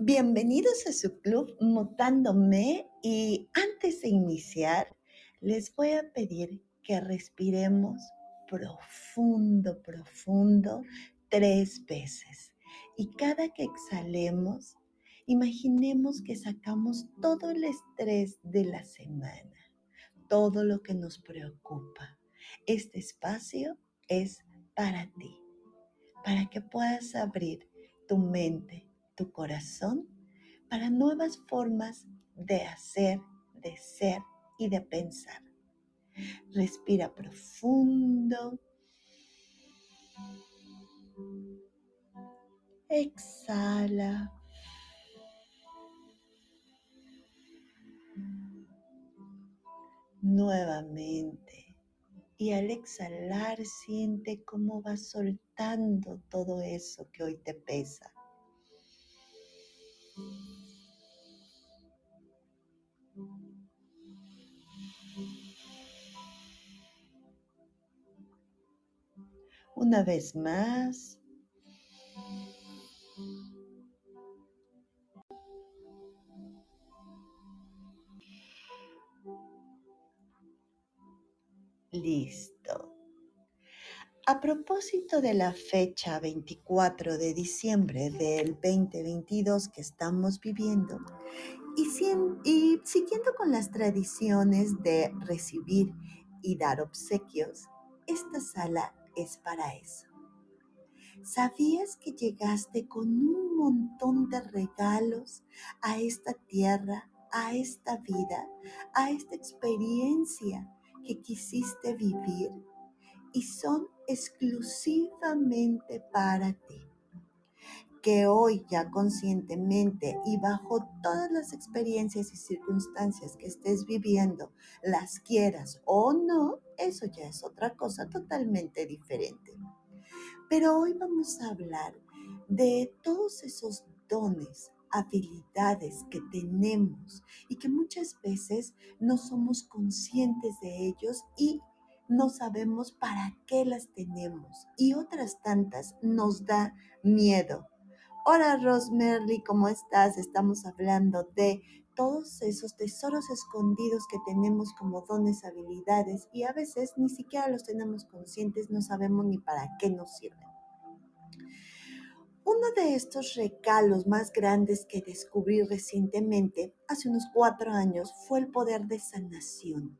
Bienvenidos a su club Mutándome y antes de iniciar les voy a pedir que respiremos profundo, profundo tres veces y cada que exhalemos imaginemos que sacamos todo el estrés de la semana, todo lo que nos preocupa. Este espacio es para ti, para que puedas abrir tu mente tu corazón para nuevas formas de hacer, de ser y de pensar. Respira profundo. Exhala. Nuevamente. Y al exhalar siente cómo va soltando todo eso que hoy te pesa. Una vez más. Listo. A propósito de la fecha 24 de diciembre del 2022 que estamos viviendo, y, y, siguiendo con las tradiciones de recibir y dar obsequios, esta sala es para eso. ¿Sabías que llegaste con un montón de regalos a esta tierra, a esta vida, a esta experiencia que quisiste vivir? Y son exclusivamente para ti. Que hoy ya conscientemente y bajo todas las experiencias y circunstancias que estés viviendo, las quieras o no, eso ya es otra cosa totalmente diferente. Pero hoy vamos a hablar de todos esos dones, habilidades que tenemos y que muchas veces no somos conscientes de ellos y no sabemos para qué las tenemos y otras tantas nos da miedo. Hola Rosemary, ¿cómo estás? Estamos hablando de todos esos tesoros escondidos que tenemos como dones, habilidades y a veces ni siquiera los tenemos conscientes, no sabemos ni para qué nos sirven. Uno de estos regalos más grandes que descubrí recientemente, hace unos cuatro años, fue el poder de sanación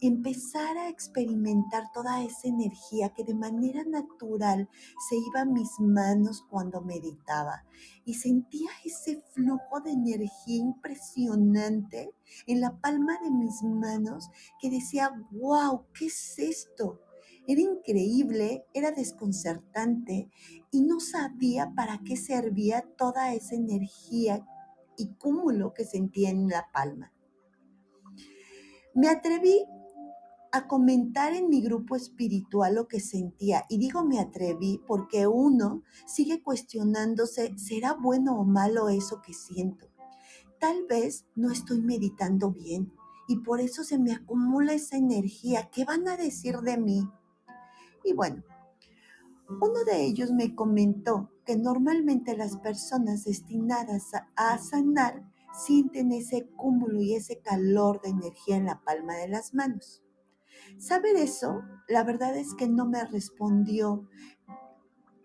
empezar a experimentar toda esa energía que de manera natural se iba a mis manos cuando meditaba y sentía ese flujo de energía impresionante en la palma de mis manos que decía, wow, ¿qué es esto? Era increíble, era desconcertante y no sabía para qué servía toda esa energía y cúmulo que sentía en la palma. Me atreví a comentar en mi grupo espiritual lo que sentía. Y digo me atreví porque uno sigue cuestionándose, ¿será bueno o malo eso que siento? Tal vez no estoy meditando bien y por eso se me acumula esa energía. ¿Qué van a decir de mí? Y bueno, uno de ellos me comentó que normalmente las personas destinadas a, sanar sienten ese cúmulo y ese calor de energía en la palma de las manos. Saber eso, la verdad es que no me respondió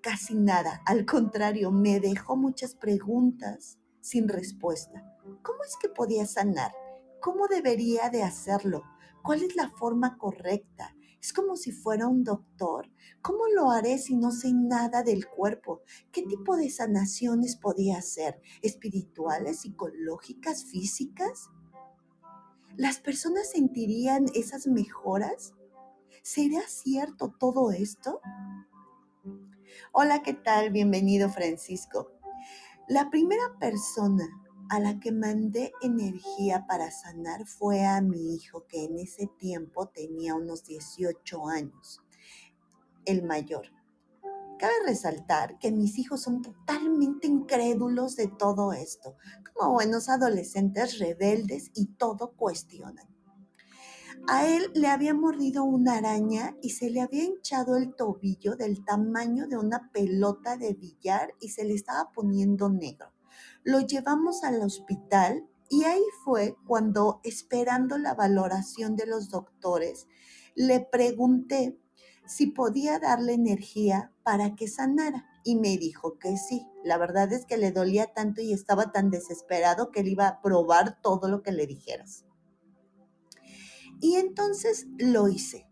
casi nada. Al contrario, me dejó muchas preguntas sin respuesta. ¿Cómo es que podía sanar? ¿Cómo debería de hacerlo? ¿Cuál es la forma correcta? Es como si fuera un doctor. ¿Cómo lo haré si no sé nada del cuerpo? ¿Qué tipo de sanaciones podía hacer? ¿Espirituales, psicológicas, físicas? ¿Las personas sentirían esas mejoras? ¿Será cierto todo esto? Hola, ¿qué tal? Bienvenido Francisco. La primera persona a la que mandé energía para sanar fue a mi hijo, que en ese tiempo tenía unos 18 años, el mayor. Cabe resaltar que mis hijos son totalmente incrédulos de todo esto, como buenos adolescentes rebeldes y todo cuestionan. A él le había mordido una araña y se le había hinchado el tobillo del tamaño de una pelota de billar y se le estaba poniendo negro. Lo llevamos al hospital y ahí fue cuando, esperando la valoración de los doctores, le pregunté si podía darle energía para que sanara. Y me dijo que sí. La verdad es que le dolía tanto y estaba tan desesperado que él iba a probar todo lo que le dijeras. Y entonces lo hice.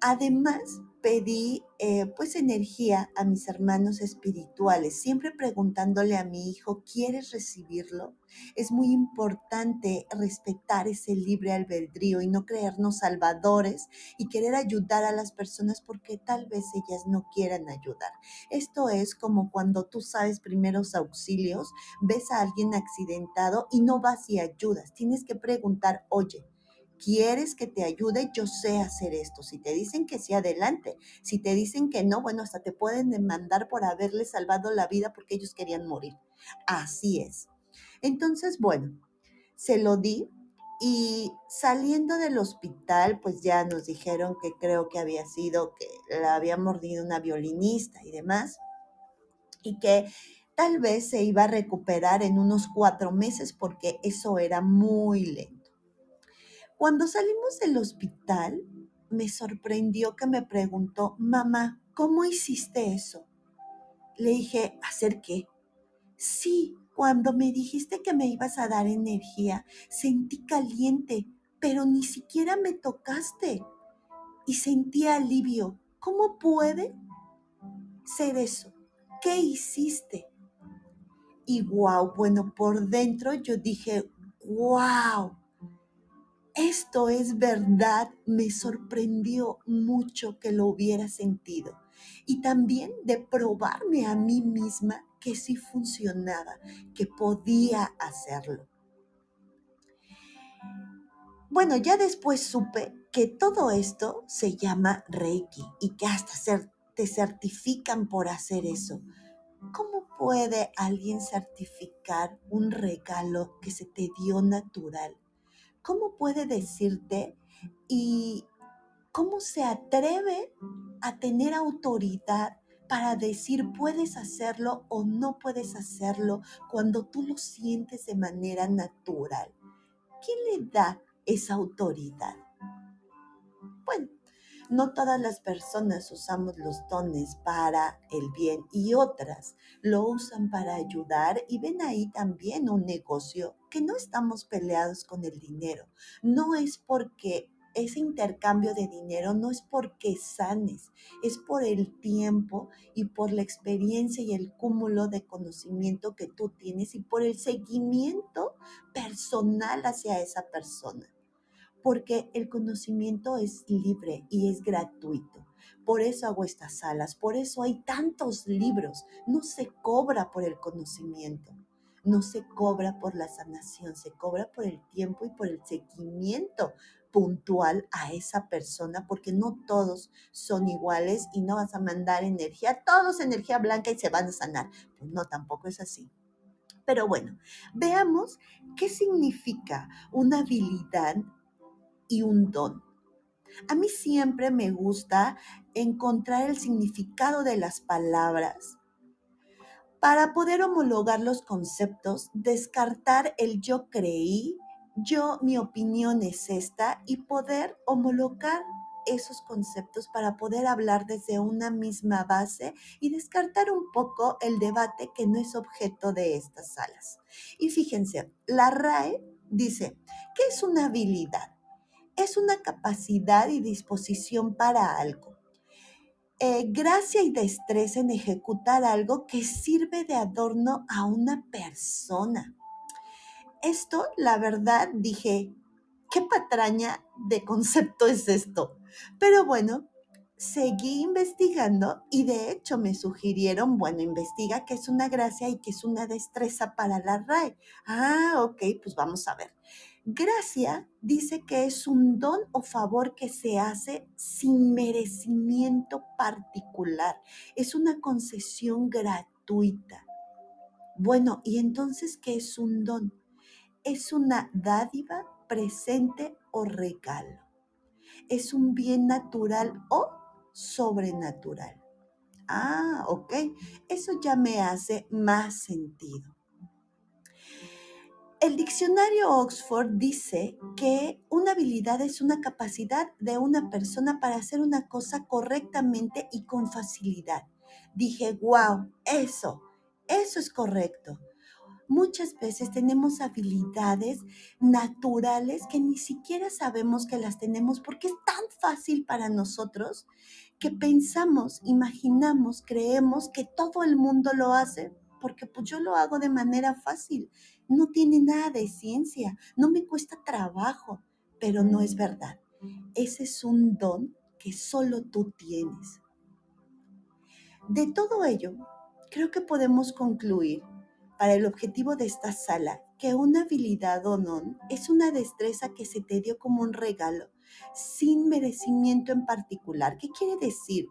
Además, pedí eh, pues energía a mis hermanos espirituales, siempre preguntándole a mi hijo, ¿quieres recibirlo? Es muy importante respetar ese libre albedrío y no creernos salvadores y querer ayudar a las personas porque tal vez ellas no quieran ayudar. Esto es como cuando tú sabes primeros auxilios, ves a alguien accidentado y no vas y ayudas. Tienes que preguntar, oye, quieres que te ayude, yo sé hacer esto. Si te dicen que sí, adelante. Si te dicen que no, bueno, hasta te pueden demandar por haberle salvado la vida porque ellos querían morir. Así es. Entonces, bueno, se lo di y saliendo del hospital, pues ya nos dijeron que creo que había sido que la había mordido una violinista y demás, y que tal vez se iba a recuperar en unos cuatro meses porque eso era muy lento. Cuando salimos del hospital, me sorprendió que me preguntó, mamá, ¿cómo hiciste eso? Le dije, ¿hacer qué? Sí, cuando me dijiste que me ibas a dar energía, sentí caliente, pero ni siquiera me tocaste. Y sentí alivio. ¿Cómo puede ser eso? ¿Qué hiciste? Y wow, bueno, por dentro yo dije, wow, esto es verdad, me sorprendió mucho que lo hubiera sentido. Y también de probarme a mí misma que sí funcionaba, que podía hacerlo. Bueno, ya después supe que todo esto se llama Reiki y que hasta te certifican por hacer eso. ¿Cómo puede alguien certificar un regalo que se te dio natural? ¿Cómo puede decirte y cómo se atreve a tener autoridad para decir puedes hacerlo o no puedes hacerlo cuando tú lo sientes de manera natural? ¿Quién le da esa autoridad? Bueno, no todas las personas usamos los dones para el bien y otras lo usan para ayudar y ven ahí también un negocio que no estamos peleados con el dinero. No es porque ese intercambio de dinero no es porque sanes, es por el tiempo y por la experiencia y el cúmulo de conocimiento que tú tienes y por el seguimiento personal hacia esa persona porque el conocimiento es libre y es gratuito. Por eso hago estas salas, por eso hay tantos libros. No se cobra por el conocimiento, no se cobra por la sanación, se cobra por el tiempo y por el seguimiento puntual a esa persona, porque no todos son iguales y no vas a mandar energía, todos energía blanca y se van a sanar. Pues no, tampoco es así. Pero bueno, veamos qué significa una habilidad y un don. A mí siempre me gusta encontrar el significado de las palabras para poder homologar los conceptos, descartar el yo creí, yo mi opinión es esta y poder homologar esos conceptos para poder hablar desde una misma base y descartar un poco el debate que no es objeto de estas salas. Y fíjense, la RAE dice, ¿qué es una habilidad? es una capacidad y disposición para algo. Eh, gracia y destreza en ejecutar algo que sirve de adorno a una persona. Esto, la verdad, dije, ¿qué patraña de concepto es esto? Pero bueno, seguí investigando y de hecho me sugirieron, bueno, investiga que es una gracia y que es una destreza para la RAE. Ah, ok, pues vamos a ver. Gracia dice que es un don o favor que se hace sin merecimiento particular. Es una concesión gratuita. Bueno, ¿y entonces qué es un don? Es una dádiva, presente o regalo. Es un bien natural o sobrenatural. Ah, ok, eso ya me hace más sentido. El diccionario Oxford dice que una habilidad es una capacidad de una persona para hacer una cosa correctamente y con facilidad. Dije, wow, eso, eso es correcto. Muchas veces tenemos habilidades naturales que ni siquiera sabemos que las tenemos porque es tan fácil para nosotros que pensamos, imaginamos, creemos que todo el mundo lo hace porque pues yo lo hago de manera fácil no tiene nada de ciencia, no me cuesta trabajo, pero no es verdad. Ese es un don que solo tú tienes. De todo ello, creo que podemos concluir para el objetivo de esta sala que una habilidad o don es una destreza que se te dio como un regalo, sin merecimiento en particular. ¿Qué quiere decir?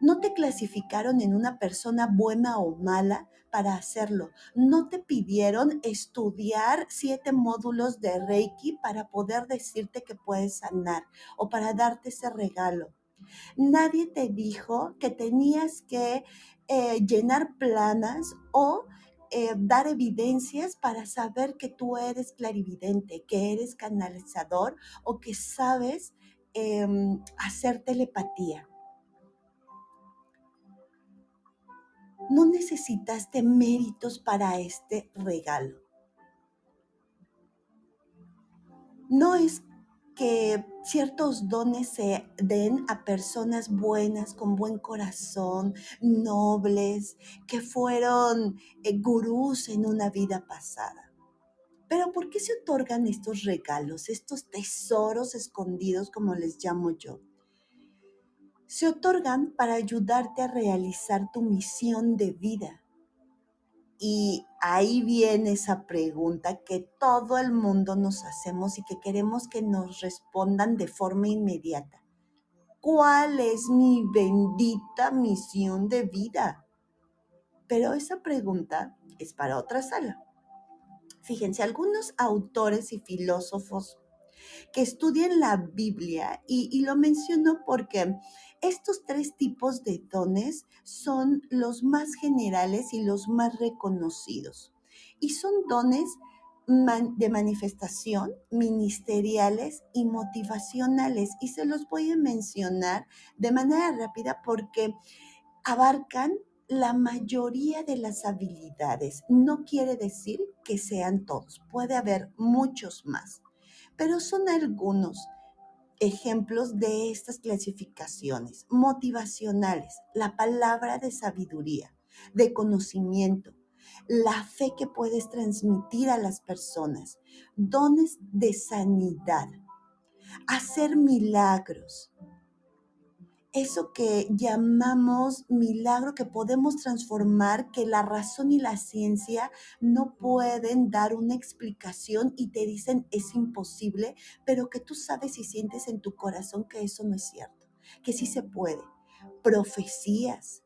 No te clasificaron en una persona buena o mala para hacerlo. No te pidieron estudiar siete módulos de Reiki para poder decirte que puedes sanar o para darte ese regalo. Nadie te dijo que tenías que eh, llenar planas o eh, dar evidencias para saber que tú eres clarividente, que eres canalizador o que sabes em, hacer telepatía. No necesitaste méritos para este regalo. No es que ciertos dones se den a personas buenas, con buen corazón, nobles, que fueron eh, gurús en una vida pasada. Pero ¿por qué se otorgan estos regalos, estos tesoros escondidos, como les llamo yo? Se otorgan para ayudarte a realizar tu misión de vida. Y ahí viene esa pregunta que todo el mundo nos hacemos y que queremos que nos respondan de forma inmediata. ¿Cuál es mi bendita misión de vida? Pero esa pregunta es para otra sala. Fíjense, algunos autores y filósofos que estudien la Biblia y, lo menciono porque estos tres tipos de dones son los más generales y los más reconocidos. Y son dones de manifestación, ministeriales y motivacionales. Y se los voy a mencionar de manera rápida porque abarcan la mayoría de las habilidades. No quiere decir que sean todos, puede haber muchos más pero son algunos ejemplos de estas clasificaciones motivacionales, la palabra de sabiduría, de conocimiento, la fe que puedes transmitir a las personas, dones de sanidad, hacer milagros, eso que llamamos milagro que podemos transformar, que la razón y la ciencia no pueden dar una explicación y te dicen es imposible, pero que tú sabes y sientes en tu corazón que eso no es cierto, que sí se puede. Profecías,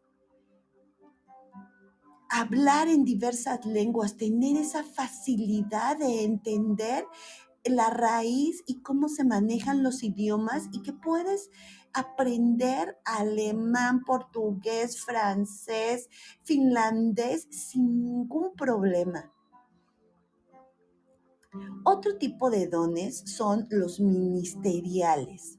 hablar en diversas lenguas, tener esa facilidad de entender la raíz y cómo se manejan los idiomas y que puedes aprender alemán, portugués, francés, finlandés sin ningún problema. Otro tipo de dones son los ministeriales.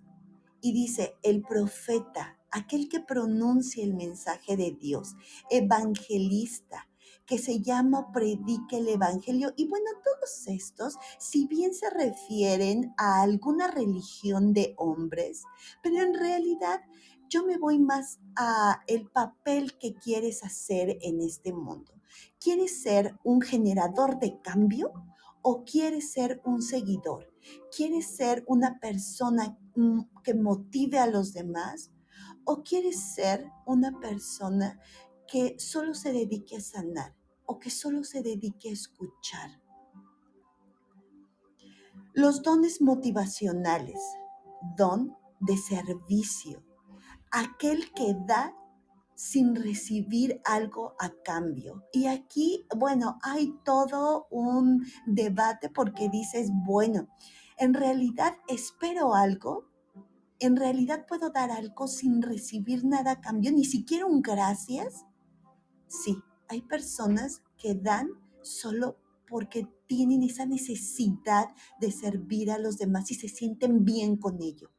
Y dice, el profeta, aquel que pronuncia el mensaje de Dios, evangelista, que se llama Predique el Evangelio. Y bueno, todos estos, si bien se refieren a alguna religión de hombres, pero en realidad yo me voy más a el papel que quieres hacer en este mundo. ¿Quieres ser un generador de cambio o quieres ser un seguidor? ¿Quieres ser una persona mm, que motive a los demás? ¿O quieres ser una persona que solo se dedique a sanar o que solo se dedique a escuchar. Los dones motivacionales, don de servicio, aquel que da sin recibir algo a cambio. Y aquí, bueno, hay todo un debate porque dices, bueno, en realidad espero algo ¿En realidad puedo dar algo sin recibir nada a cambio, ni siquiera un gracias? Sí, hay personas que dan solo porque tienen esa necesidad de servir a los demás y se sienten bien con ello.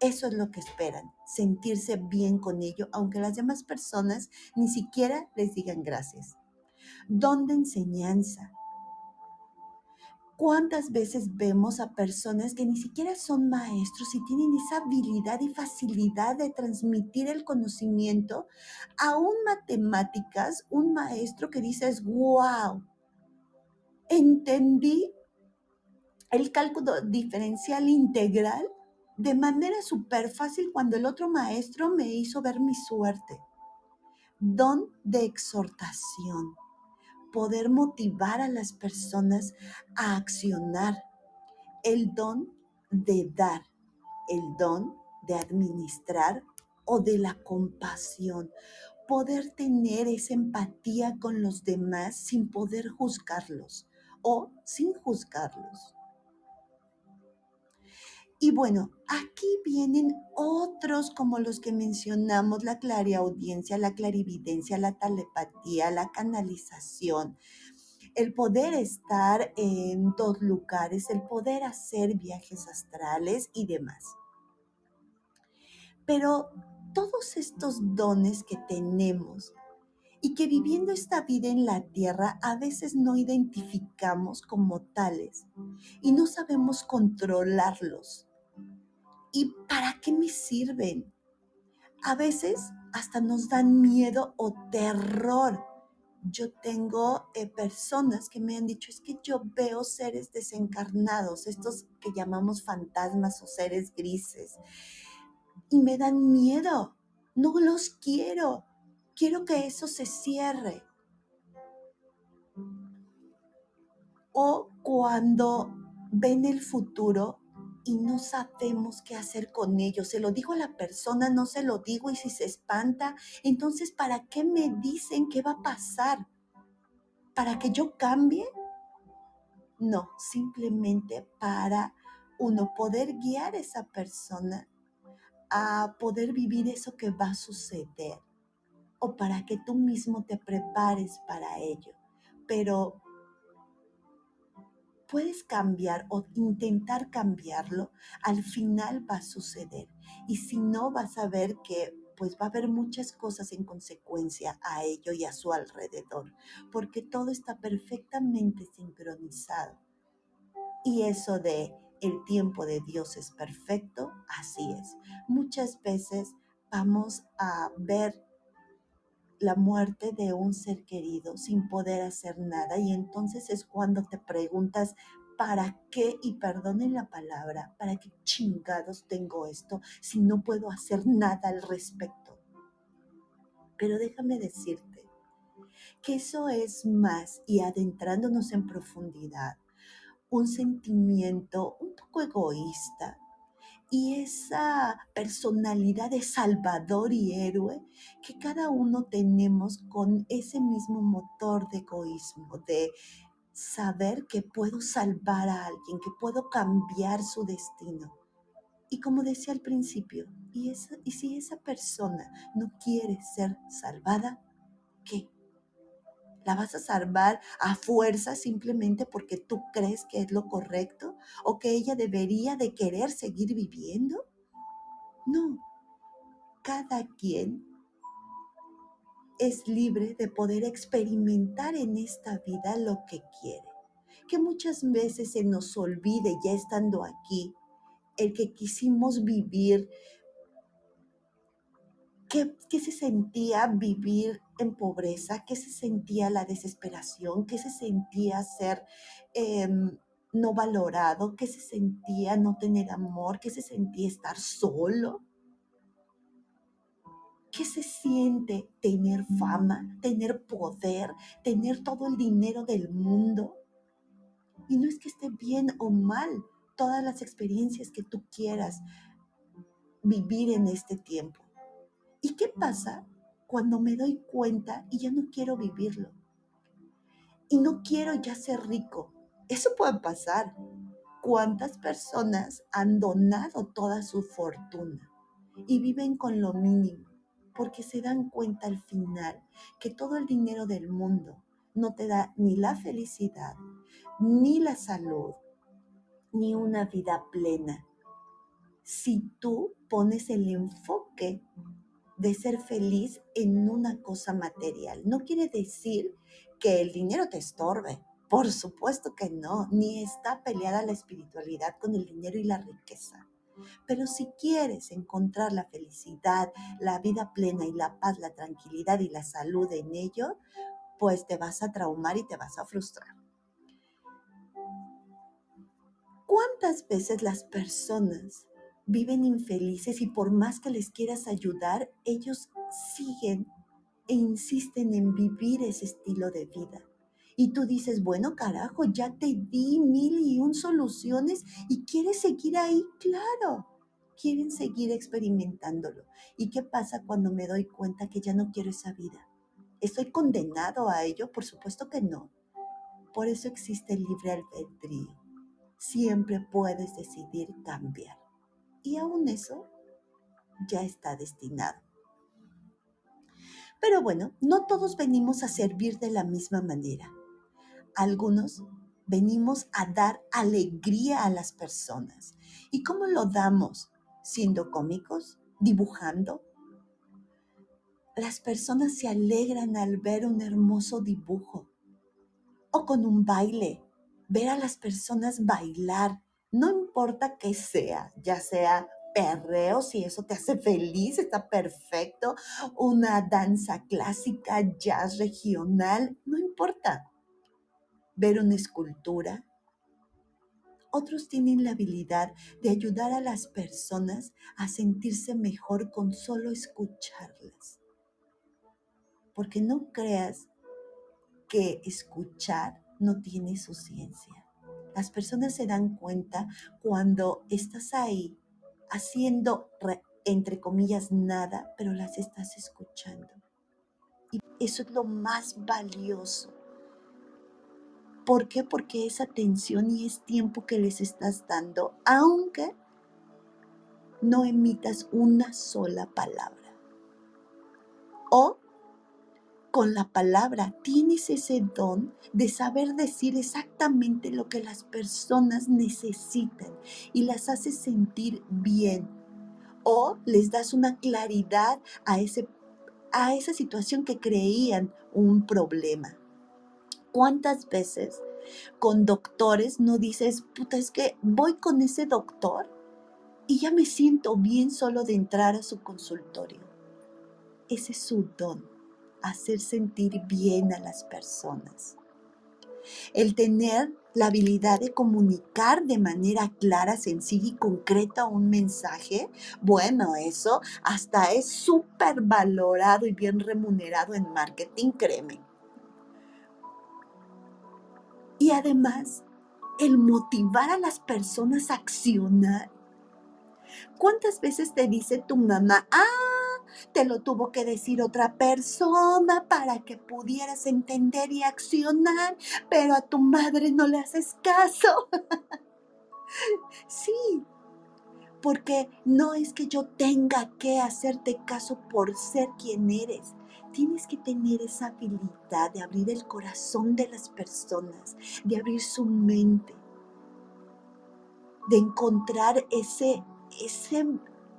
Eso es lo que esperan, sentirse bien con ello, aunque las demás personas ni siquiera les digan gracias. Don de enseñanza, ¿Cuántas veces vemos a personas que ni siquiera son maestros y tienen esa habilidad y facilidad de transmitir el conocimiento a un matemáticas, un maestro que dices, wow, entendí el cálculo diferencial integral de manera súper fácil cuando el otro maestro me hizo ver mi suerte. Don de exhortación poder motivar a las personas a accionar, el don de dar, el don de administrar o de la compasión, poder tener esa empatía con los demás sin poder juzgarlos o sin juzgarlos. Y bueno, aquí vienen otros como los que mencionamos, la clariaudiencia, la clarividencia, la telepatía, la canalización, el poder estar en dos lugares, el poder hacer viajes astrales y demás. Pero todos estos dones que tenemos y que viviendo esta vida en la tierra a veces no identificamos como tales y no sabemos controlarlos ¿Y para qué me sirven? A veces hasta nos dan miedo o terror. Yo tengo eh, personas que me han dicho, es que yo veo seres desencarnados, estos que llamamos fantasmas o seres grises, y me dan miedo. No los quiero. Quiero que eso se cierre. O cuando ven el futuro y no sabemos qué hacer con ello. Se lo digo a la persona, no se lo digo y si se espanta, entonces ¿para qué me dicen qué va a pasar? ¿Para que yo cambie? No, simplemente para uno poder guiar a esa persona a poder vivir eso que va a suceder o para que tú mismo te prepares para ello. Pero puedes cambiar o intentar cambiarlo, al final va a suceder. Y si no, vas a ver que pues va a haber muchas cosas en consecuencia a ello y a su alrededor, porque todo está perfectamente sincronizado. Y eso de el tiempo de Dios es perfecto, así es. Muchas veces vamos a ver la muerte de un ser querido sin poder hacer nada y entonces es cuando te preguntas, ¿para qué? Y perdonen la palabra, ¿para qué chingados tengo esto si no puedo hacer nada al respecto? Pero déjame decirte que eso es más y adentrándonos en profundidad, un sentimiento un poco egoísta y esa personalidad de salvador y héroe que cada uno tenemos con ese mismo motor de egoísmo, de saber que puedo salvar a alguien, que puedo cambiar su destino. Y como decía al principio, ¿y, y si esa persona no quiere ser salvada? ¿Qué? ¿La vas a salvar a fuerza simplemente porque tú crees que es lo correcto o que ella debería de querer seguir viviendo? No, cada quien es libre de poder experimentar en esta vida lo que quiere. Que muchas veces se nos olvide ya estando aquí el que quisimos vivir ¿Qué, se sentía vivir en pobreza? ¿Qué se sentía la desesperación? ¿Qué se sentía ser em, no valorado? ¿Qué se sentía no tener amor? ¿Qué se sentía estar solo? ¿Qué se siente tener fama, tener poder, tener todo el dinero del mundo? Y no es que esté bien o mal todas las experiencias que tú quieras vivir en este tiempo. ¿Y qué pasa cuando me doy cuenta y ya no quiero vivirlo? Y no quiero ya ser rico. Eso puede pasar. ¿Cuántas personas han donado toda su fortuna y viven con lo mínimo? Porque se dan cuenta al final que todo el dinero del mundo no te da ni la felicidad, ni la salud, ni una vida plena. Si tú pones el enfoque de ser feliz en una cosa material, no quiere decir que el dinero te estorbe. Por supuesto que no, ni está peleada la espiritualidad con el dinero y la riqueza. Pero si quieres encontrar la felicidad, la vida plena y la paz, la tranquilidad y la salud en ello, pues te vas a traumar y te vas a frustrar. ¿Cuántas veces las personas viven infelices y por más que les quieras ayudar, ellos siguen e insisten en vivir ese estilo de vida? Y tú dices, bueno, carajo, ya te di mil y un soluciones y quieres seguir ahí, claro. Quieren seguir experimentándolo. ¿Y qué pasa cuando me doy cuenta que ya no quiero esa vida? ¿Estoy condenado a ello? Por supuesto que no. Por eso existe el libre albedrío. Siempre puedes decidir cambiar. Y aún eso ya está destinado. Pero bueno, no todos venimos a servir de la misma manera algunos venimos a dar alegría a las personas. ¿Y cómo lo damos? Siendo cómicos, dibujando. Las personas se alegran al ver un hermoso dibujo o con un baile, ver a las personas bailar, no importa qué sea, ya sea perreo, si eso te hace feliz, está perfecto, una danza clásica, jazz regional, no importa ver una escultura. Otros tienen la habilidad de ayudar a las personas a sentirse mejor con solo escucharlas. Porque no creas que escuchar no tiene su ciencia. Las personas se dan cuenta cuando estás ahí haciendo, entre comillas, nada, pero las estás escuchando. Y eso es lo más valioso ¿Por qué? Porque es atención y es tiempo que les estás dando, aunque no emitas una sola palabra. O con la palabra tienes ese don de saber decir exactamente lo que las personas necesitan y las haces sentir bien. O les das una claridad a, ese, a esa situación que creían un problema. ¿Cuántas veces con doctores no dices, puta, es que voy con ese doctor y ya me siento bien solo de entrar a su consultorio? Ese es su don, hacer sentir bien a las personas. El tener la habilidad de comunicar de manera clara, sencilla y concreta un mensaje, bueno, eso hasta es súper valorado y bien remunerado en marketing, créeme. Y además, el motivar a las personas a accionar. ¿Cuántas veces te dice tu mamá, ah, te lo tuvo que decir otra persona para que pudieras entender y accionar, pero a tu madre no le haces caso? sí, porque no es que yo tenga que hacerte caso por ser quien eres, tienes que tener esa habilidad de abrir el corazón de las personas, de abrir su mente, de encontrar ese, ese,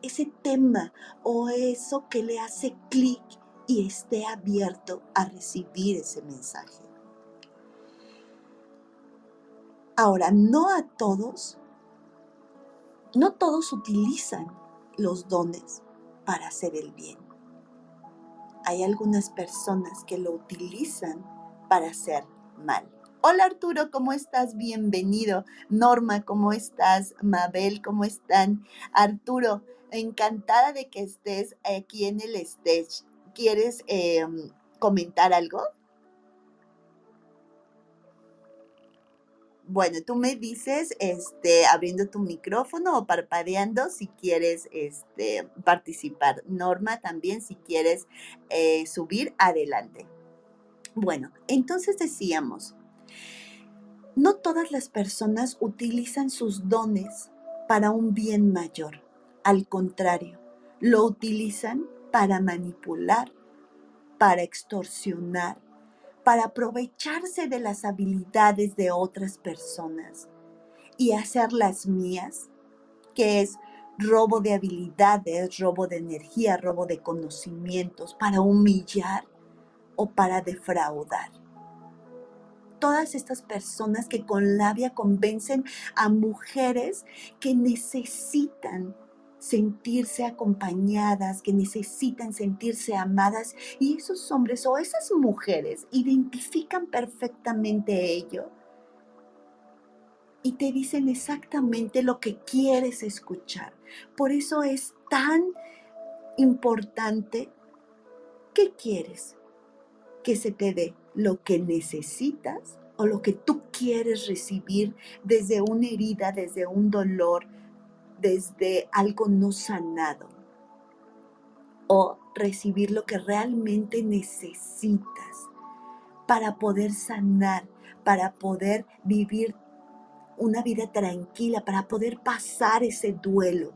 ese tema o eso que le hace clic y esté abierto a recibir ese mensaje. Ahora, no a todos, no todos utilizan los dones para hacer el bien hay algunas personas que lo utilizan para hacer mal. Hola Arturo, ¿cómo estás? Bienvenido. Norma, ¿cómo estás? Mabel, ¿cómo están? Arturo, encantada de que estés aquí en el stage. ¿Quieres em, comentar algo? Bueno, tú me dices, este, abriendo tu micrófono o parpadeando si quieres este, participar. Norma también si quieres eh, subir adelante. Bueno, entonces decíamos, No todas las personas utilizan sus dones para un bien mayor. Al contrario, lo utilizan para manipular, para extorsionar, para aprovecharse de las habilidades de otras personas y hacerlas mías, que es robo de habilidades, robo de energía, robo de conocimientos, para humillar o para defraudar. Todas estas personas que con labia convencen a mujeres que necesitan sentirse acompañadas, que necesitan sentirse amadas y esos hombres o esas mujeres identifican perfectamente ello y te dicen exactamente lo que quieres escuchar. Por eso es tan importante ¿qué quieres? Que se te dé lo que necesitas o lo que tú quieres recibir desde una herida, desde un dolor, desde algo no sanado o recibir lo que realmente necesitas para poder sanar, para poder vivir una vida tranquila, para poder pasar ese duelo.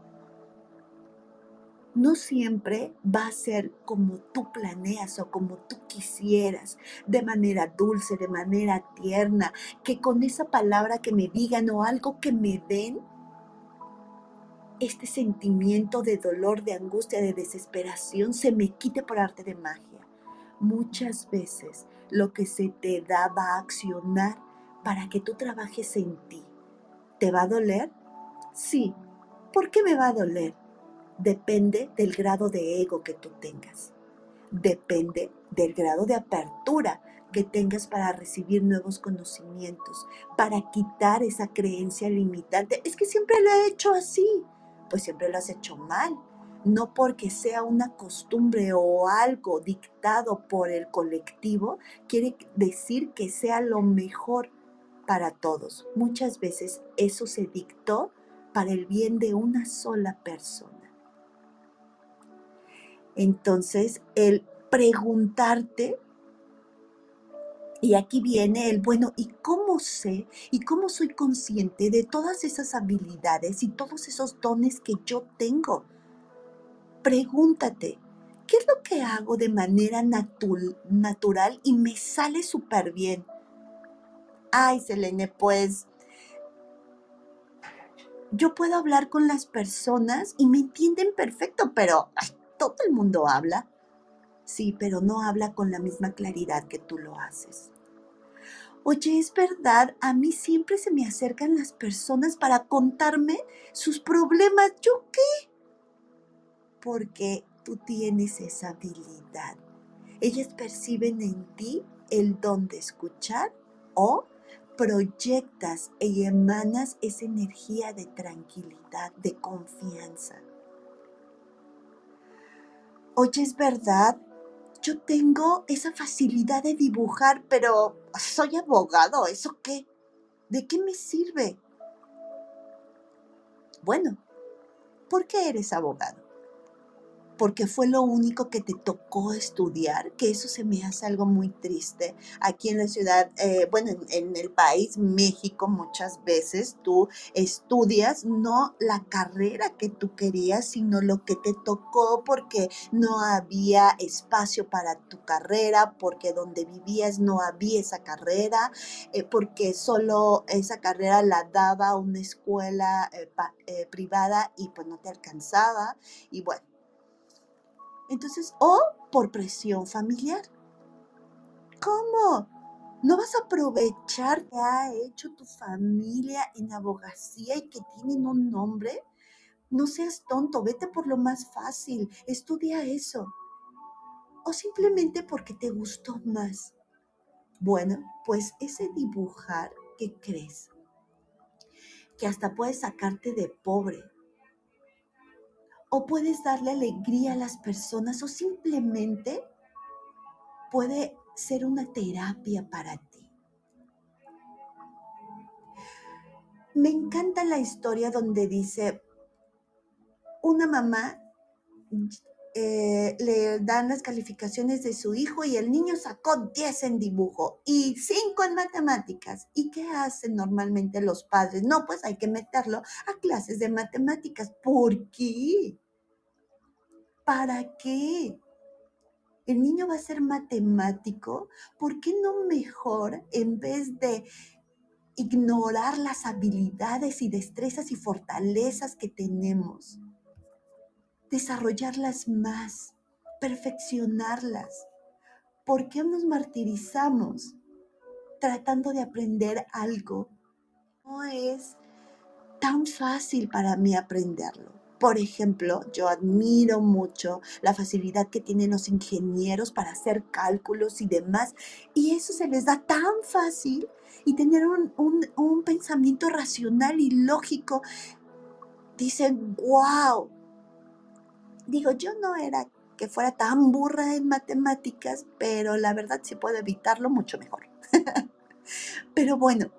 No siempre va a ser como tú planeas o como tú quisieras, de manera dulce, de manera tierna, que con esa palabra que me digan o algo que me den, este sentimiento de dolor, de angustia, de desesperación se me quite por arte de magia. Muchas veces lo que se te da va a accionar para que tú trabajes en ti. ¿Te va a doler? Sí. ¿Por qué me va a doler? Depende del grado de ego que tú tengas. Depende del grado de apertura que tengas para recibir nuevos conocimientos, para quitar esa creencia limitante. Es que siempre lo he hecho así pues siempre lo has hecho mal. No porque sea una costumbre o algo dictado por el colectivo, quiere decir que sea lo mejor para todos. Muchas veces eso se dictó para el bien de una sola persona. Entonces, el preguntarte y aquí viene el, bueno, ¿y cómo sé y cómo soy consciente de todas esas habilidades y todos esos dones que yo tengo? Pregúntate, ¿qué es lo que hago de manera natural y me sale súper bien? Ay, Selene, pues yo puedo hablar con las personas y me entienden perfecto, pero todo el mundo habla. Sí, pero no habla con la misma claridad que tú lo haces. Oye, es verdad, a mí siempre se me acercan las personas para contarme sus problemas. ¿Yo qué? Porque tú tienes esa habilidad. Ellas perciben en ti el don de escuchar o proyectas y emanas esa energía de tranquilidad, de confianza. Oye, es verdad, yo tengo esa facilidad de dibujar, pero soy abogado, ¿eso qué? ¿De qué me sirve? Bueno, ¿por qué eres abogado? Porque fue lo único que te tocó estudiar, que eso se me hace algo muy triste. Aquí en la ciudad, eh, bueno, en, el país, México, muchas veces tú estudias no la carrera que tú querías, sino lo que te tocó porque no había espacio para tu carrera, porque donde vivías no había esa carrera, eh, porque solo esa carrera la daba una escuela eh, privada y pues no te alcanzaba. Y bueno, entonces, o por presión familiar. ¿Cómo? ¿No vas a aprovechar que ha hecho tu familia en abogacía y que tienen un nombre? No seas tonto, vete por lo más fácil, estudia eso. O simplemente porque te gustó más. Bueno, pues ese dibujar, ¿qué crees? Que hasta puede sacarte de pobre, o puedes darle alegría a las personas o simplemente puede ser una terapia para ti. Me encanta la historia donde dice, una mamá eh, le dan las calificaciones de su hijo y el niño sacó 10 en dibujo y 5 en matemáticas. ¿Y qué hacen normalmente los padres? No, pues hay que meterlo a clases de matemáticas. ¿Por qué? ¿Para qué? El niño va a ser matemático. ¿Por qué no mejor en vez de ignorar las habilidades y destrezas y fortalezas que tenemos? desarrollarlas más, perfeccionarlas. ¿Por qué nos martirizamos tratando de aprender algo? No es tan fácil para mí aprenderlo. Por ejemplo, yo admiro mucho la facilidad que tienen los ingenieros para hacer cálculos y demás, y eso se les da tan fácil y tener un, un pensamiento racional y lógico. Dicen, wow, Digo, yo no era que fuera tan burra en matemáticas, pero la verdad si puedo evitarlo, mucho mejor. pero bueno,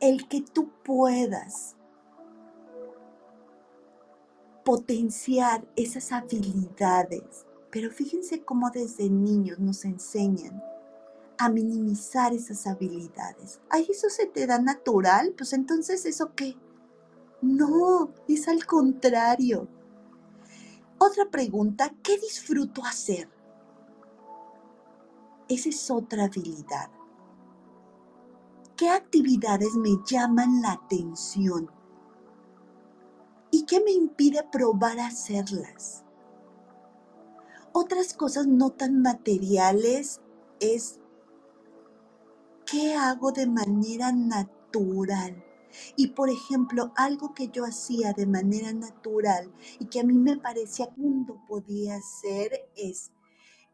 el que tú puedas potenciar esas habilidades, pero fíjense cómo desde niños nos enseñan a minimizar esas habilidades. Ay, eso se te da natural, pues entonces eso qué? No, es al contrario otra pregunta, ¿qué disfruto hacer? Esa es otra habilidad. ¿Qué actividades me llaman la atención? ¿Y qué me impide probar hacerlas? Otras cosas no tan materiales es qué hago de manera natural y por ejemplo, algo que yo hacía de manera natural y que a mí me parecía que mundo podía hacer es,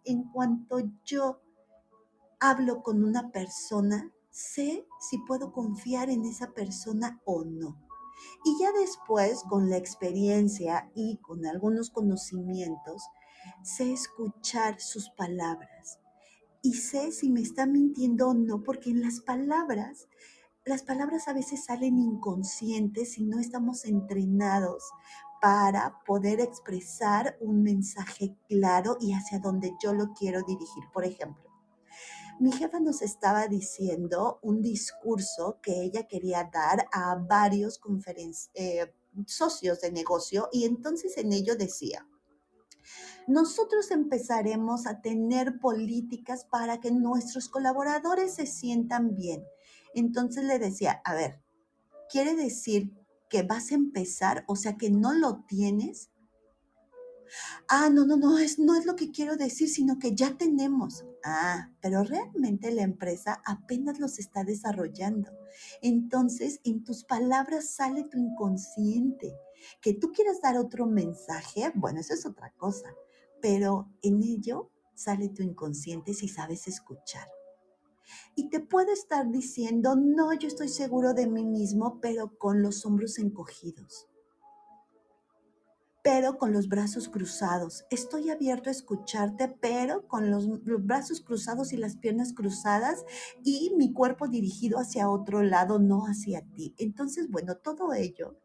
en cuanto yo hablo con una persona, sé si puedo confiar en esa persona o no. Y ya después, con la experiencia y con algunos conocimientos, sé escuchar sus palabras. Y sé si me está mintiendo o no, porque en las palabras las palabras a veces salen inconscientes y no estamos entrenados para poder expresar un mensaje claro y hacia donde yo lo quiero dirigir. Por ejemplo, mi jefa nos estaba diciendo un discurso que ella quería dar a varios eh, socios de negocio y entonces en ello decía, nosotros empezaremos a tener políticas para que nuestros colaboradores se sientan bien entonces le decía, a ver, ¿quiere decir que vas a empezar? O sea, que no lo tienes. Ah, no, no, no, es, no es lo que quiero decir, sino que ya tenemos. Ah, pero realmente la empresa apenas los está desarrollando. Entonces, en tus palabras sale tu inconsciente. Que tú quieras dar otro mensaje, bueno, eso es otra cosa, pero en ello sale tu inconsciente si sabes escuchar. Y te puedo estar diciendo, no, yo estoy seguro de mí mismo, pero con los hombros encogidos, pero con los brazos cruzados. Estoy abierto a escucharte, pero con los, brazos cruzados y las piernas cruzadas y mi cuerpo dirigido hacia otro lado, no hacia ti. Entonces, bueno, todo ello,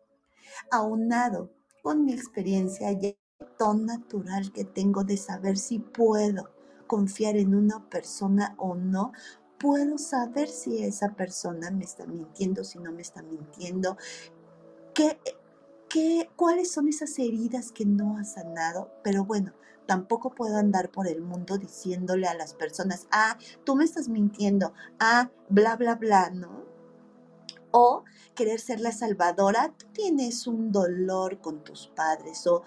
aunado con mi experiencia ya tan natural que tengo de saber si puedo confiar en una persona o no, puedo saber si esa persona me está mintiendo, si no me está mintiendo? ¿Qué, qué, ¿Cuáles son esas heridas que no ha sanado? Pero bueno, tampoco puedo andar por el mundo diciéndole a las personas, ah, tú me estás mintiendo, ah, bla, bla, bla, ¿no? O querer ser la salvadora, tú tienes un dolor con tus padres o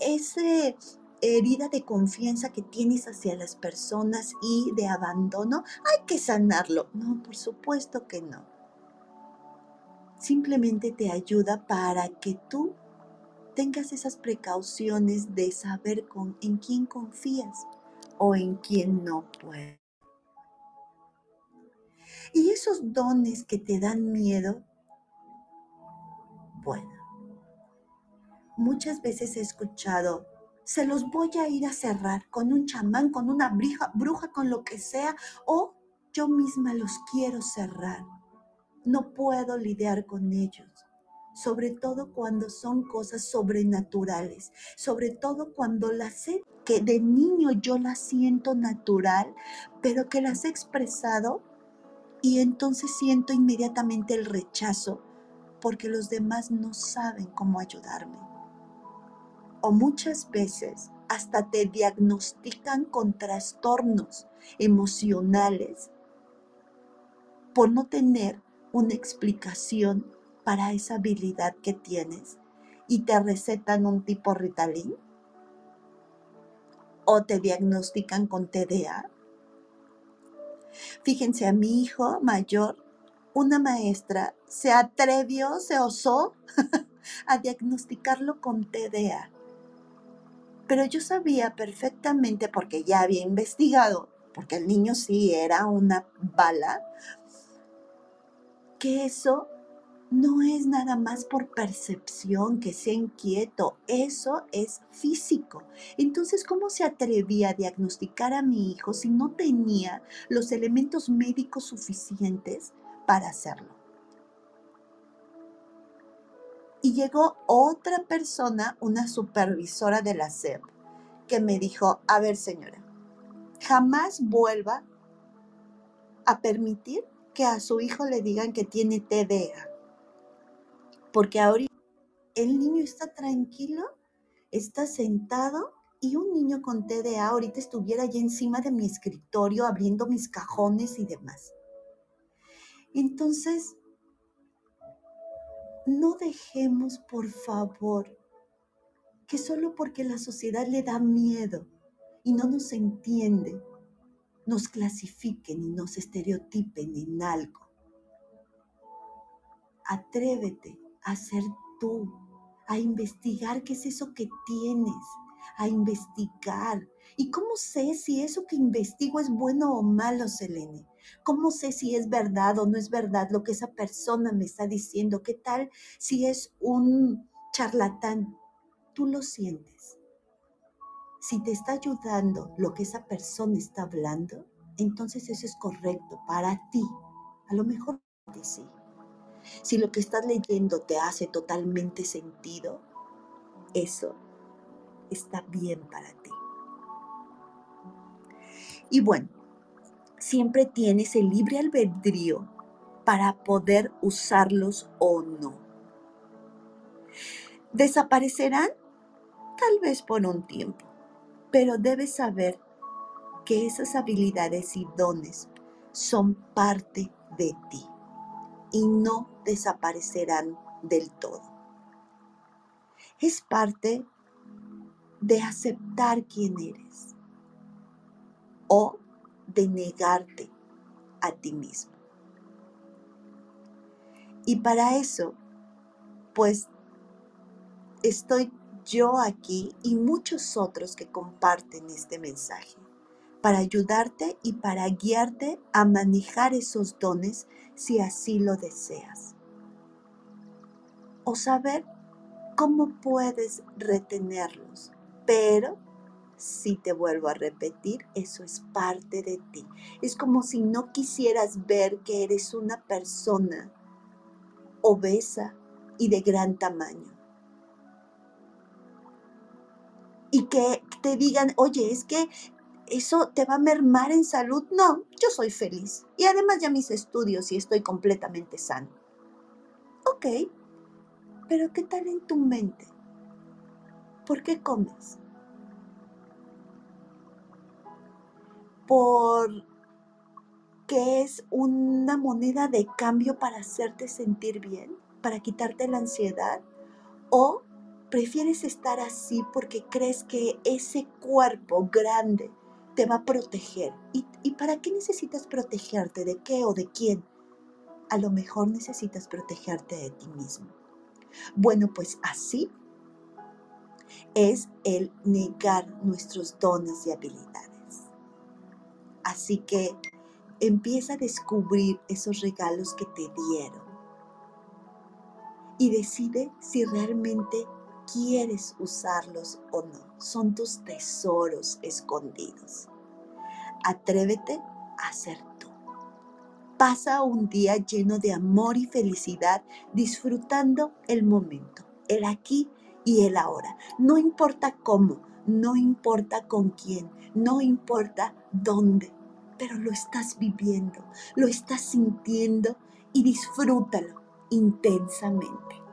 ese herida de confianza que tienes hacia las personas y de abandono, hay que sanarlo. No, por supuesto que no. Simplemente te ayuda para que tú tengas esas precauciones de saber con, en quién confías o en quién no puedes. Y esos dones que te dan miedo, bueno, muchas veces he escuchado se los voy a ir a cerrar con un chamán, con una bruja, bruja, con lo que sea, o yo misma los quiero cerrar. No puedo lidiar con ellos. sobre todo cuando son cosas sobrenaturales, sobre todo cuando las sé que de niño yo las siento natural, pero que las he expresado y entonces siento inmediatamente el rechazo porque los demás no saben cómo ayudarme. O muchas veces hasta te diagnostican con trastornos emocionales por no tener una explicación para esa habilidad que tienes y te recetan un tipo Ritalin o te diagnostican con TDA. Fíjense, a mi hijo mayor, una maestra se atrevió, se osó a diagnosticarlo con TDA. Pero yo sabía perfectamente, porque ya había investigado, porque el niño sí era una bala, que eso no es nada más por percepción, que sea inquieto, eso es físico. Entonces, ¿cómo se atrevía a diagnosticar a mi hijo si no tenía los elementos médicos suficientes para hacerlo? Y llegó otra persona, una supervisora de la SEP, que me dijo, a ver señora, jamás vuelva a permitir que a su hijo le digan que tiene TDA. Porque ahorita el niño está tranquilo, está sentado y un niño con TDA ahorita estuviera allá encima de mi escritorio abriendo mis cajones y demás. Entonces, no dejemos, por favor, que solo porque la sociedad le da miedo y no nos entiende, nos clasifiquen y nos estereotipen en algo. Atrévete a ser tú, a investigar qué es eso que tienes, a investigar. ¿Y cómo sé si eso que investigo es bueno o malo, Selene? ¿Cómo sé si es verdad o no es verdad lo que esa persona me está diciendo? ¿Qué tal si es un charlatán? Tú lo sientes. Si te está ayudando lo que esa persona está hablando, entonces eso es correcto para ti. A lo mejor sí. Si lo que estás leyendo te hace totalmente sentido, eso está bien para ti. Y bueno, siempre tienes el libre albedrío para poder usarlos o no. ¿Desaparecerán? Tal vez por un tiempo, pero debes saber que esas habilidades y dones son parte de ti y no desaparecerán del todo. Es parte de aceptar quién eres o de negarte a ti mismo. Y para eso, pues estoy yo aquí y muchos otros que comparten este mensaje para ayudarte y para guiarte a manejar esos dones si así lo deseas. O saber cómo puedes retenerlos, pero si te vuelvo a repetir, eso es parte de ti. Es como si no quisieras ver que eres una persona obesa y de gran tamaño. Y que te digan, oye, es que eso te va a mermar en salud. No, yo soy feliz. Y además ya mis estudios y estoy completamente sano. Ok, pero ¿qué tal en tu mente? ¿Por qué comes? por que es una moneda de cambio para hacerte sentir bien, para quitarte la ansiedad, o prefieres estar así porque crees que ese cuerpo grande te va a proteger. ¿Y, ¿Y, para qué necesitas protegerte? ¿De qué o de quién? A lo mejor necesitas protegerte de ti mismo. Bueno, pues así es el negar nuestros dones y habilidades. Así que empieza a descubrir esos regalos que te dieron y decide si realmente quieres usarlos o no. Son tus tesoros escondidos. Atrévete a ser tú. Pasa un día lleno de amor y felicidad, disfrutando el momento, el aquí y el ahora. No importa cómo, no importa con quién, no importa dónde, pero lo estás viviendo, lo estás sintiendo y disfrútalo intensamente.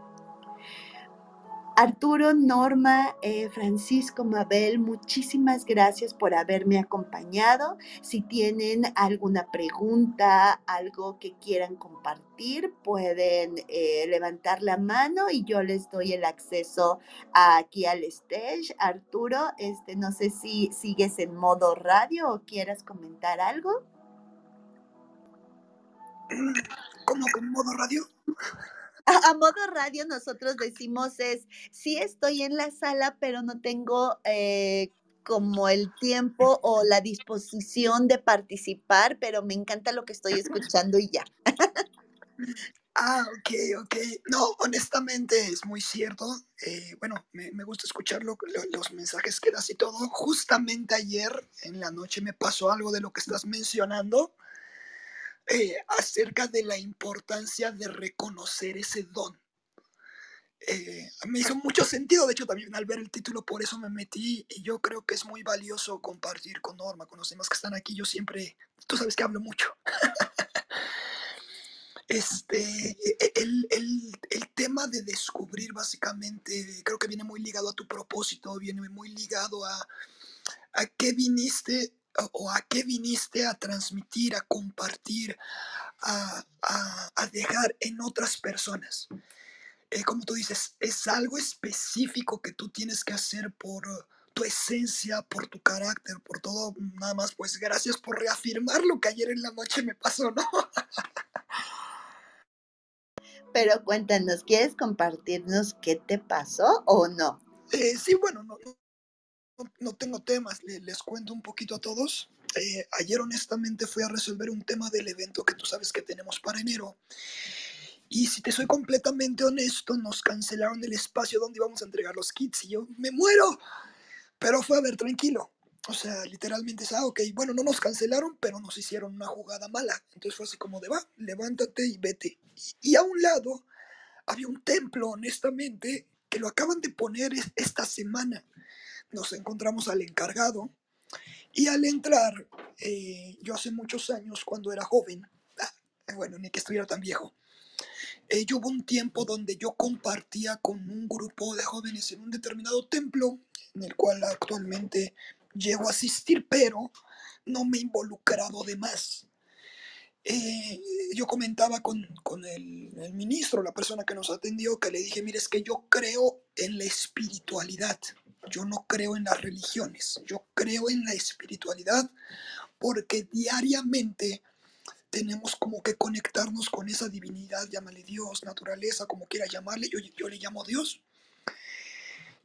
Arturo, Norma, eh, Francisco, Mabel, muchísimas gracias por haberme acompañado. Si tienen alguna pregunta, algo que quieran compartir, pueden eh, levantar la mano y yo les doy el acceso aquí al stage. Arturo, este, no sé si sigues en modo radio o quieras comentar algo. ¿Cómo con modo radio? A, modo radio nosotros decimos es, sí estoy en la sala, pero no tengo eh, como el tiempo o la disposición de participar, pero me encanta lo que estoy escuchando y ya. Ah, ok, ok. No, honestamente es muy cierto. Eh, bueno, me, gusta escuchar los mensajes que das y todo. Justamente ayer en la noche me pasó algo de lo que estás mencionando. Eh, acerca de la importancia de reconocer ese don. Eh, me hizo mucho sentido, de hecho también al ver el título por eso me metí y yo creo que es muy valioso compartir con Norma, con los demás que están aquí, yo siempre, tú sabes que hablo mucho. este, e, e, el, el, tema de descubrir básicamente, creo que viene muy ligado a tu propósito, viene muy ligado a, a qué viniste o a qué viniste a transmitir, a compartir, a, dejar en otras personas. Eh, como tú dices, es algo específico que tú tienes que hacer por tu esencia, por tu carácter, por todo. Nada más, pues gracias por reafirmar lo que ayer en la noche me pasó, ¿no? Pero cuéntanos, ¿quieres compartirnos qué te pasó o no? Eh, sí, bueno, no, no, tengo temas, les, cuento un poquito a todos. Eh, ayer honestamente fui a resolver un tema del evento que tú sabes que tenemos para enero. Y si te soy completamente honesto, nos cancelaron el espacio donde íbamos a entregar los kits y yo me muero. Pero fue a ver, tranquilo. O sea, literalmente es, ah, ok, bueno, no nos cancelaron, pero nos hicieron una jugada mala. Entonces fue así como de, va, levántate y vete. Y, a un lado había un templo, honestamente, que lo acaban de poner esta semana nos encontramos al encargado y al entrar, eh, yo hace muchos años cuando era joven, ah, bueno, ni que estuviera tan viejo, eh, yo hubo un tiempo donde yo compartía con un grupo de jóvenes en un determinado templo, en el cual actualmente llego a asistir, pero no me he involucrado de más. Eh, yo comentaba con, el, el, ministro, la persona que nos atendió, que le dije, mire, es que yo creo en la espiritualidad. Yo no creo en las religiones, yo creo en la espiritualidad porque diariamente tenemos como que conectarnos con esa divinidad, llámale Dios, naturaleza, como quiera llamarle, yo, yo le llamo Dios.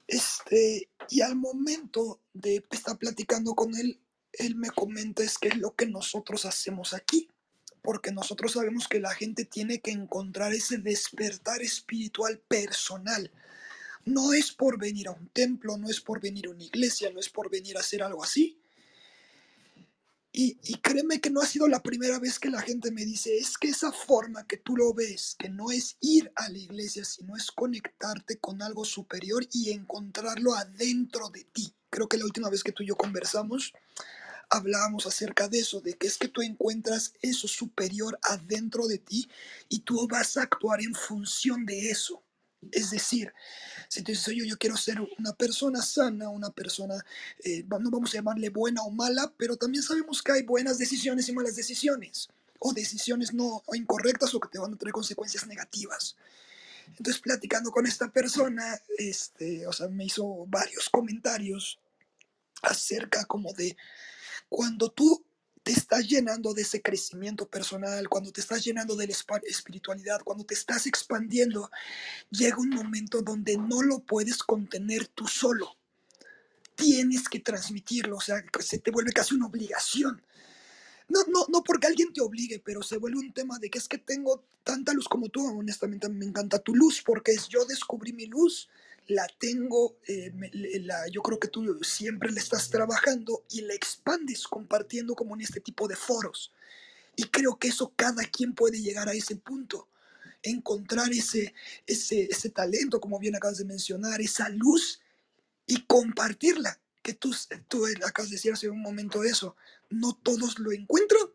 Este, y al momento de estar platicando con él, él me comenta es que es lo que nosotros hacemos aquí, porque nosotros sabemos que la gente tiene que encontrar ese despertar espiritual personal no es por venir a un templo, no es por venir a una iglesia, no es por venir a hacer algo así. Y, créeme que no ha sido la primera vez que la gente me dice, es que esa forma que tú lo ves, que no es ir a la iglesia, sino es conectarte con algo superior y encontrarlo adentro de ti. Creo que la última vez que tú y yo conversamos, hablábamos acerca de eso, de que es que tú encuentras eso superior adentro de ti y tú vas a actuar en función de eso. Es decir, si tú dices, yo, yo quiero ser una persona sana, una persona, eh, no vamos a llamarle buena o mala, pero también sabemos que hay buenas decisiones y malas decisiones, o decisiones no incorrectas o que te van a traer consecuencias negativas. Entonces, platicando con esta persona, este, o sea, me hizo varios comentarios acerca como de cuando tú te estás llenando de ese crecimiento personal, cuando te estás llenando de la espiritualidad, cuando te estás expandiendo, llega un momento donde no lo puedes contener tú solo. Tienes que transmitirlo, o sea, se te vuelve casi una obligación. No, no, no porque alguien te obligue, pero se vuelve un tema de que es que tengo tanta luz como tú, honestamente me encanta tu luz, porque es yo descubrí mi luz la tengo, eh, la, yo creo que tú siempre la estás trabajando y la expandes compartiendo como en este tipo de foros. Y creo que eso cada quien puede llegar a ese punto, encontrar ese, ese, ese talento, como bien acabas de mencionar, esa luz y compartirla. Que tú, tú acabas de decir hace un momento eso, no todos lo encuentran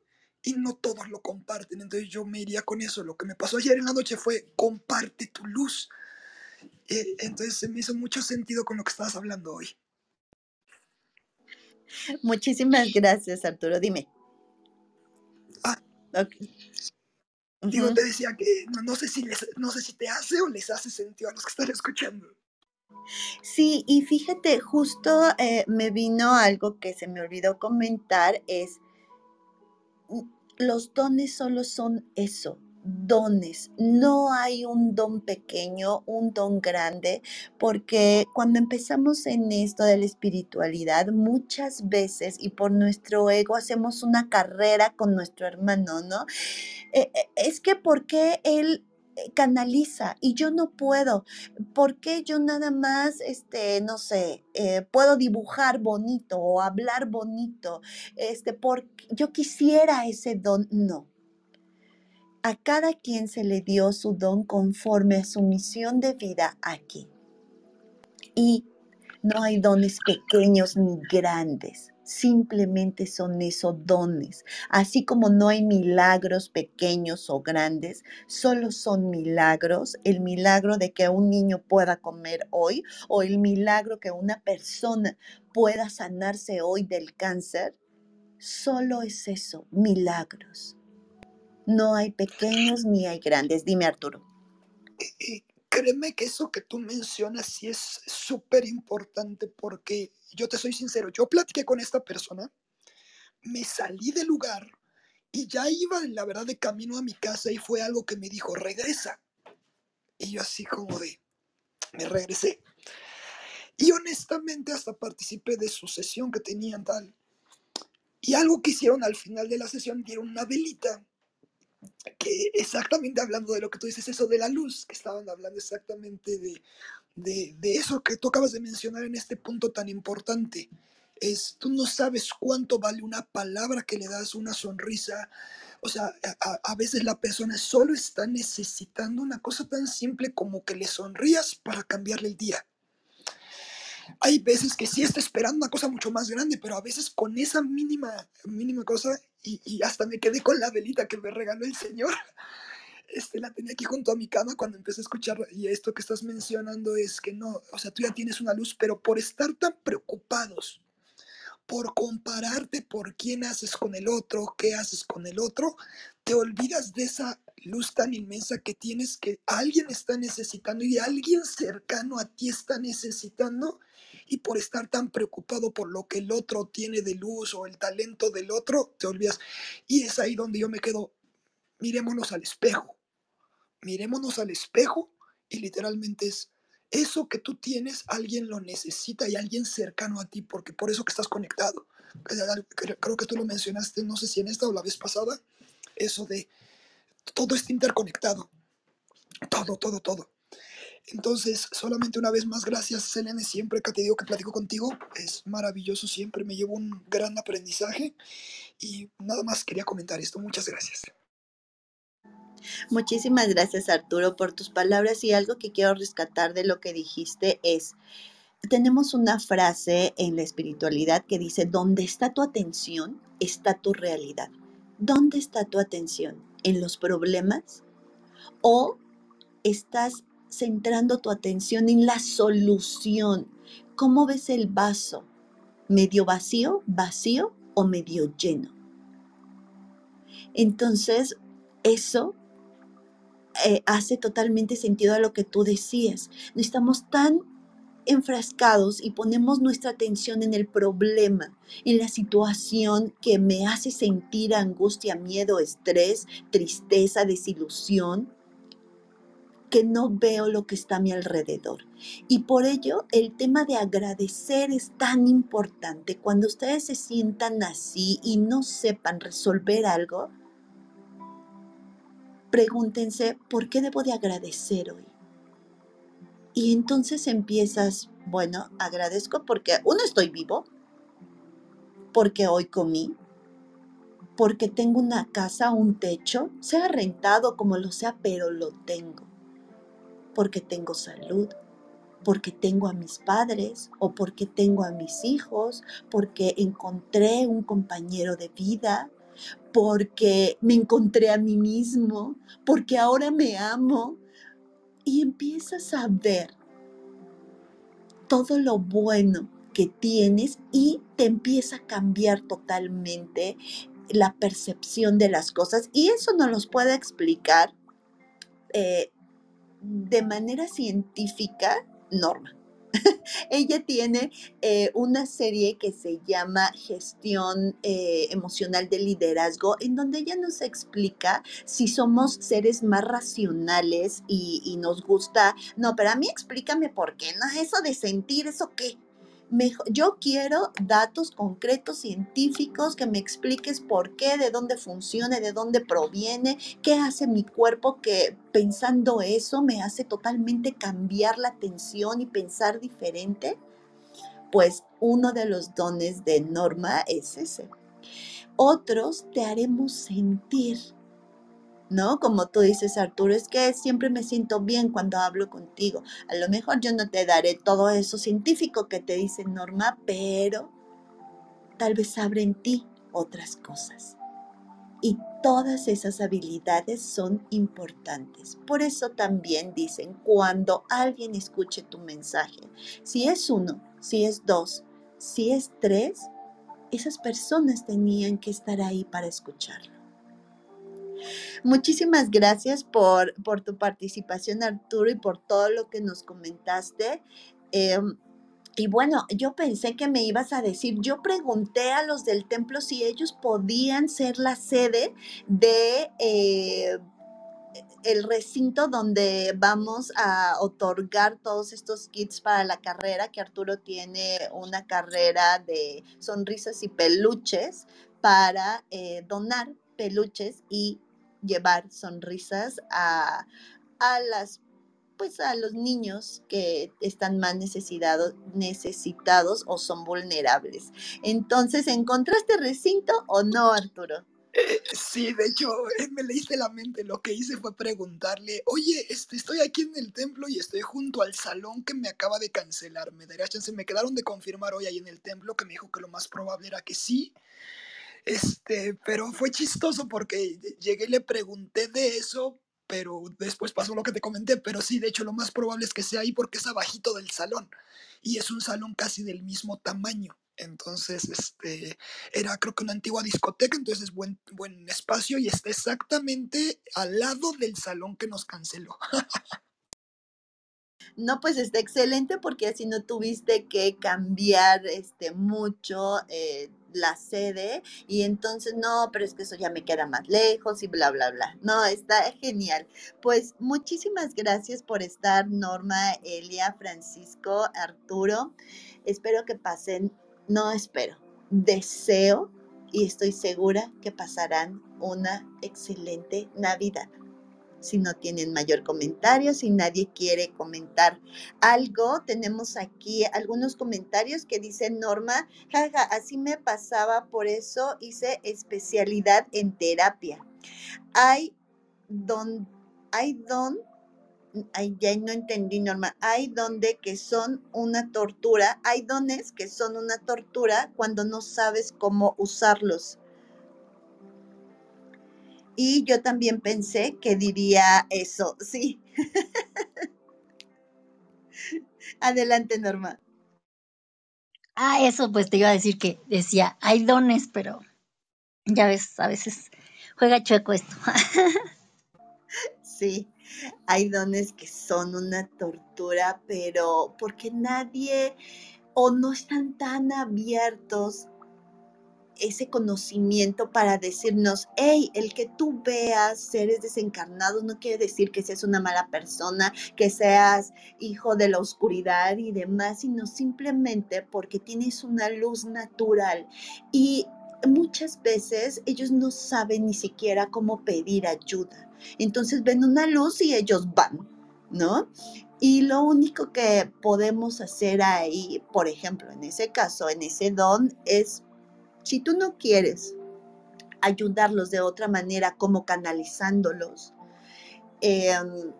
y no todos lo comparten. Entonces yo me iría con eso. Lo que me pasó ayer en la noche fue comparte tu luz. Eh, entonces se me hizo mucho sentido con lo que estabas hablando hoy. Muchísimas gracias, Arturo. Dime. Ah, Digo, te decía que no, sé si no sé si te hace o les hace sentido a los que están escuchando. Sí, y fíjate, justo eh, me vino algo que se me olvidó comentar, es los dones solo son eso, dones. No hay un don pequeño, un don grande, porque cuando empezamos en esto de la espiritualidad, muchas veces y por nuestro ego hacemos una carrera con nuestro hermano, ¿no? Eh, eh, es que porque él eh, canaliza y yo no puedo. porque yo nada más, este, no sé, puedo dibujar bonito o hablar bonito? Este, porque yo quisiera ese don. No. A cada quien se le dio su don conforme a su misión de vida aquí. Y no hay dones pequeños ni grandes simplemente son esos dones. Así como no hay milagros pequeños o grandes, solo son milagros. El milagro de que un niño pueda comer hoy o el milagro que una persona pueda sanarse hoy del cáncer, solo es eso, milagros. No hay pequeños ni hay grandes. Dime, Arturo. créeme que eso que tú mencionas sí es súper importante porque yo te soy sincero, yo platiqué con esta persona, me salí del lugar y ya iba, la verdad, de camino a mi casa y fue algo que me dijo, regresa. Y yo así como de, me regresé. Y honestamente hasta participé de su sesión que tenían tal. Y algo que hicieron al final de la sesión, dieron una velita, que exactamente hablando de lo que tú dices, eso de la luz, que estaban hablando exactamente de, de, eso que tú acabas de mencionar en este punto tan importante. Es, tú no sabes cuánto vale una palabra que le das, una sonrisa. O sea, a, a, veces la persona solo está necesitando una cosa tan simple como que le sonrías para cambiarle el día. Hay veces que sí está esperando una cosa mucho más grande, pero a veces con esa mínima, mínima cosa, y, y hasta me quedé con la velita que me regaló el Señor, este, la tenía aquí junto a mi cama cuando empecé a escuchar y esto que estás mencionando es que no, o sea, tú ya tienes una luz, pero por estar tan preocupados, por compararte por quién haces con el otro, qué haces con el otro, te olvidas de esa luz tan inmensa que tienes que alguien está necesitando y alguien cercano a ti está necesitando y por estar tan preocupado por lo que el otro tiene de luz o el talento del otro, te olvidas. Y es ahí donde yo me quedo, mirémonos al espejo mirémonos al espejo y literalmente es eso que tú tienes, alguien lo necesita y alguien cercano a ti, porque por eso que estás conectado. Creo que tú lo mencionaste, no sé si en esta o la vez pasada, eso de todo está interconectado. Todo, todo, todo. Entonces, solamente una vez más, gracias, Selene. Siempre que te digo que platico contigo, es maravilloso. Siempre me llevo un gran aprendizaje. Y nada más quería comentar esto. Muchas gracias. Muchísimas gracias Arturo por tus palabras y algo que quiero rescatar de lo que dijiste es, tenemos una frase en la espiritualidad que dice, donde está tu atención, está tu realidad. ¿Dónde está tu atención? ¿En los problemas? ¿O estás centrando tu atención en la solución? ¿Cómo ves el vaso? ¿Medio vacío, vacío o medio lleno? Entonces, eso eh, hace totalmente sentido a lo que tú decías. No estamos tan enfrascados y ponemos nuestra atención en el problema, en la situación que me hace sentir angustia, miedo, estrés, tristeza, desilusión, que no veo lo que está a mi alrededor. Y por ello el tema de agradecer es tan importante. Cuando ustedes se sientan así y no sepan resolver algo, pregúntense, ¿por qué debo de agradecer hoy? Y entonces empiezas, bueno, agradezco porque uno estoy vivo, porque hoy comí, porque tengo una casa, un techo, sea rentado como lo sea, pero lo tengo. Porque tengo salud, porque tengo a mis padres o porque tengo a mis hijos, porque encontré un compañero de vida, porque me encontré a mí mismo, porque ahora me amo. Y empiezas a ver todo lo bueno que tienes y te empieza a cambiar totalmente la percepción de las cosas. Y eso nos los puede explicar eh, de manera científica Norma. Ella tiene eh, una serie que se llama Gestión eh, Emocional de Liderazgo, en donde ella nos explica si somos seres más racionales y, y nos gusta. No, pero a mí explícame por qué, ¿no? Eso de sentir, ¿eso qué? Yo quiero datos concretos científicos que me expliques por qué, de dónde funciona, de dónde proviene, qué hace mi cuerpo que pensando eso me hace totalmente cambiar la atención y pensar diferente. Pues uno de los dones de Norma es ese. Otros te haremos sentir ¿no? Como tú dices, Arturo, es que siempre me siento bien cuando hablo contigo. A lo mejor yo no te daré todo eso científico que te dice Norma, pero tal vez abre en ti otras cosas. Y todas esas habilidades son importantes. Por eso también dicen, cuando alguien escuche tu mensaje, si es uno, si es dos, si es tres, esas personas tenían que estar ahí para escucharlo. Muchísimas gracias por, por tu participación, Arturo, y por todo lo que nos comentaste. Em, y bueno, yo pensé que me ibas a decir, yo pregunté a los del templo si ellos podían ser la sede de eh, el recinto donde vamos a otorgar todos estos kits para la carrera, que Arturo tiene una carrera de sonrisas y peluches para eh, donar peluches y llevar sonrisas a, las pues a los niños que están más necesitados, necesitados o son vulnerables. Entonces, ¿encontraste recinto o no, Arturo? Eh, sí, de hecho, eh, me leíste la mente. Lo que hice fue preguntarle, oye, este, estoy aquí en el templo y estoy junto al salón que me acaba de cancelar. ¿Me darías chance? Me quedaron de confirmar hoy ahí en el templo que me dijo que lo más probable era que sí. Este, pero fue chistoso porque llegué y le pregunté de eso, pero después pasó lo que te comenté, pero sí, de hecho lo más probable es que sea ahí porque es abajito del salón y es un salón casi del mismo tamaño. Entonces, este, era creo que una antigua discoteca, entonces es buen, buen espacio y está exactamente al lado del salón que nos canceló. No, pues está excelente porque así no tuviste que cambiar este mucho eh, la sede y entonces no, pero es que eso ya me queda más lejos y bla, bla, bla. No, está genial. Pues muchísimas gracias por estar, Norma, Elia, Francisco, Arturo. Espero que pasen, no espero, deseo y estoy segura que pasarán una excelente Navidad si no tienen mayor comentario, si nadie quiere comentar algo. Tenemos aquí algunos comentarios que dicen Norma, jaja, así me pasaba, por eso hice especialidad en terapia. Hay don, hay don, ay, ya no entendí, Norma, hay donde que son una tortura, hay dones que son una tortura cuando no sabes cómo usarlos. Y yo también pensé que diría eso, sí. Adelante, Norma. Ah, eso pues te iba a decir que decía, hay dones, pero ya ves, a veces juega chueco esto. sí, hay dones que son una tortura, pero porque nadie o no están tan abiertos ese conocimiento para decirnos, hey, el que tú veas seres desencarnados no quiere decir que seas una mala persona, que seas hijo de la oscuridad y demás, sino simplemente porque tienes una luz natural. Y muchas veces ellos no saben ni siquiera cómo pedir ayuda. Entonces ven una luz y ellos van, ¿no? Y lo único que podemos hacer ahí, por ejemplo, en ese caso, en ese don, es si tú no quieres ayudarlos de otra manera, como canalizándolos. Em,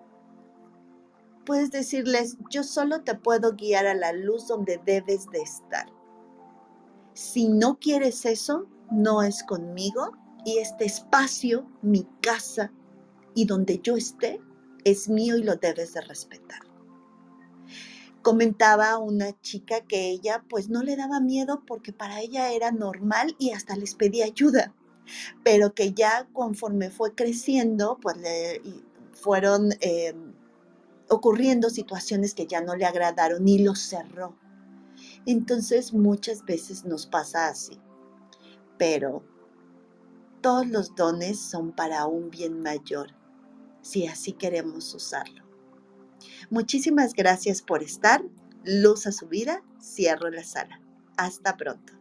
puedes decirles, yo solo te puedo guiar a la luz donde debes de estar. Si no quieres eso, no es conmigo y este espacio, mi casa y donde yo esté, es mío y lo debes de respetar. Comentaba una chica que ella pues no le daba miedo porque para ella era normal y hasta les pedía ayuda, pero que ya conforme fue creciendo pues le fueron em, ocurriendo situaciones que ya no le agradaron y lo cerró. Entonces muchas veces nos pasa así, pero todos los dones son para un bien mayor, si así queremos usarlo. Muchísimas gracias por estar. Luz a su vida. Cierro la sala. Hasta pronto.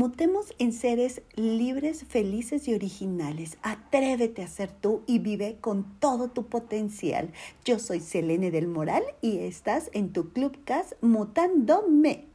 Mutemos en seres libres, felices y originales. Atrévete a ser tú y vive con todo tu potencial. Yo soy Selene del Moral y estás en tu Clubcast Mutándome.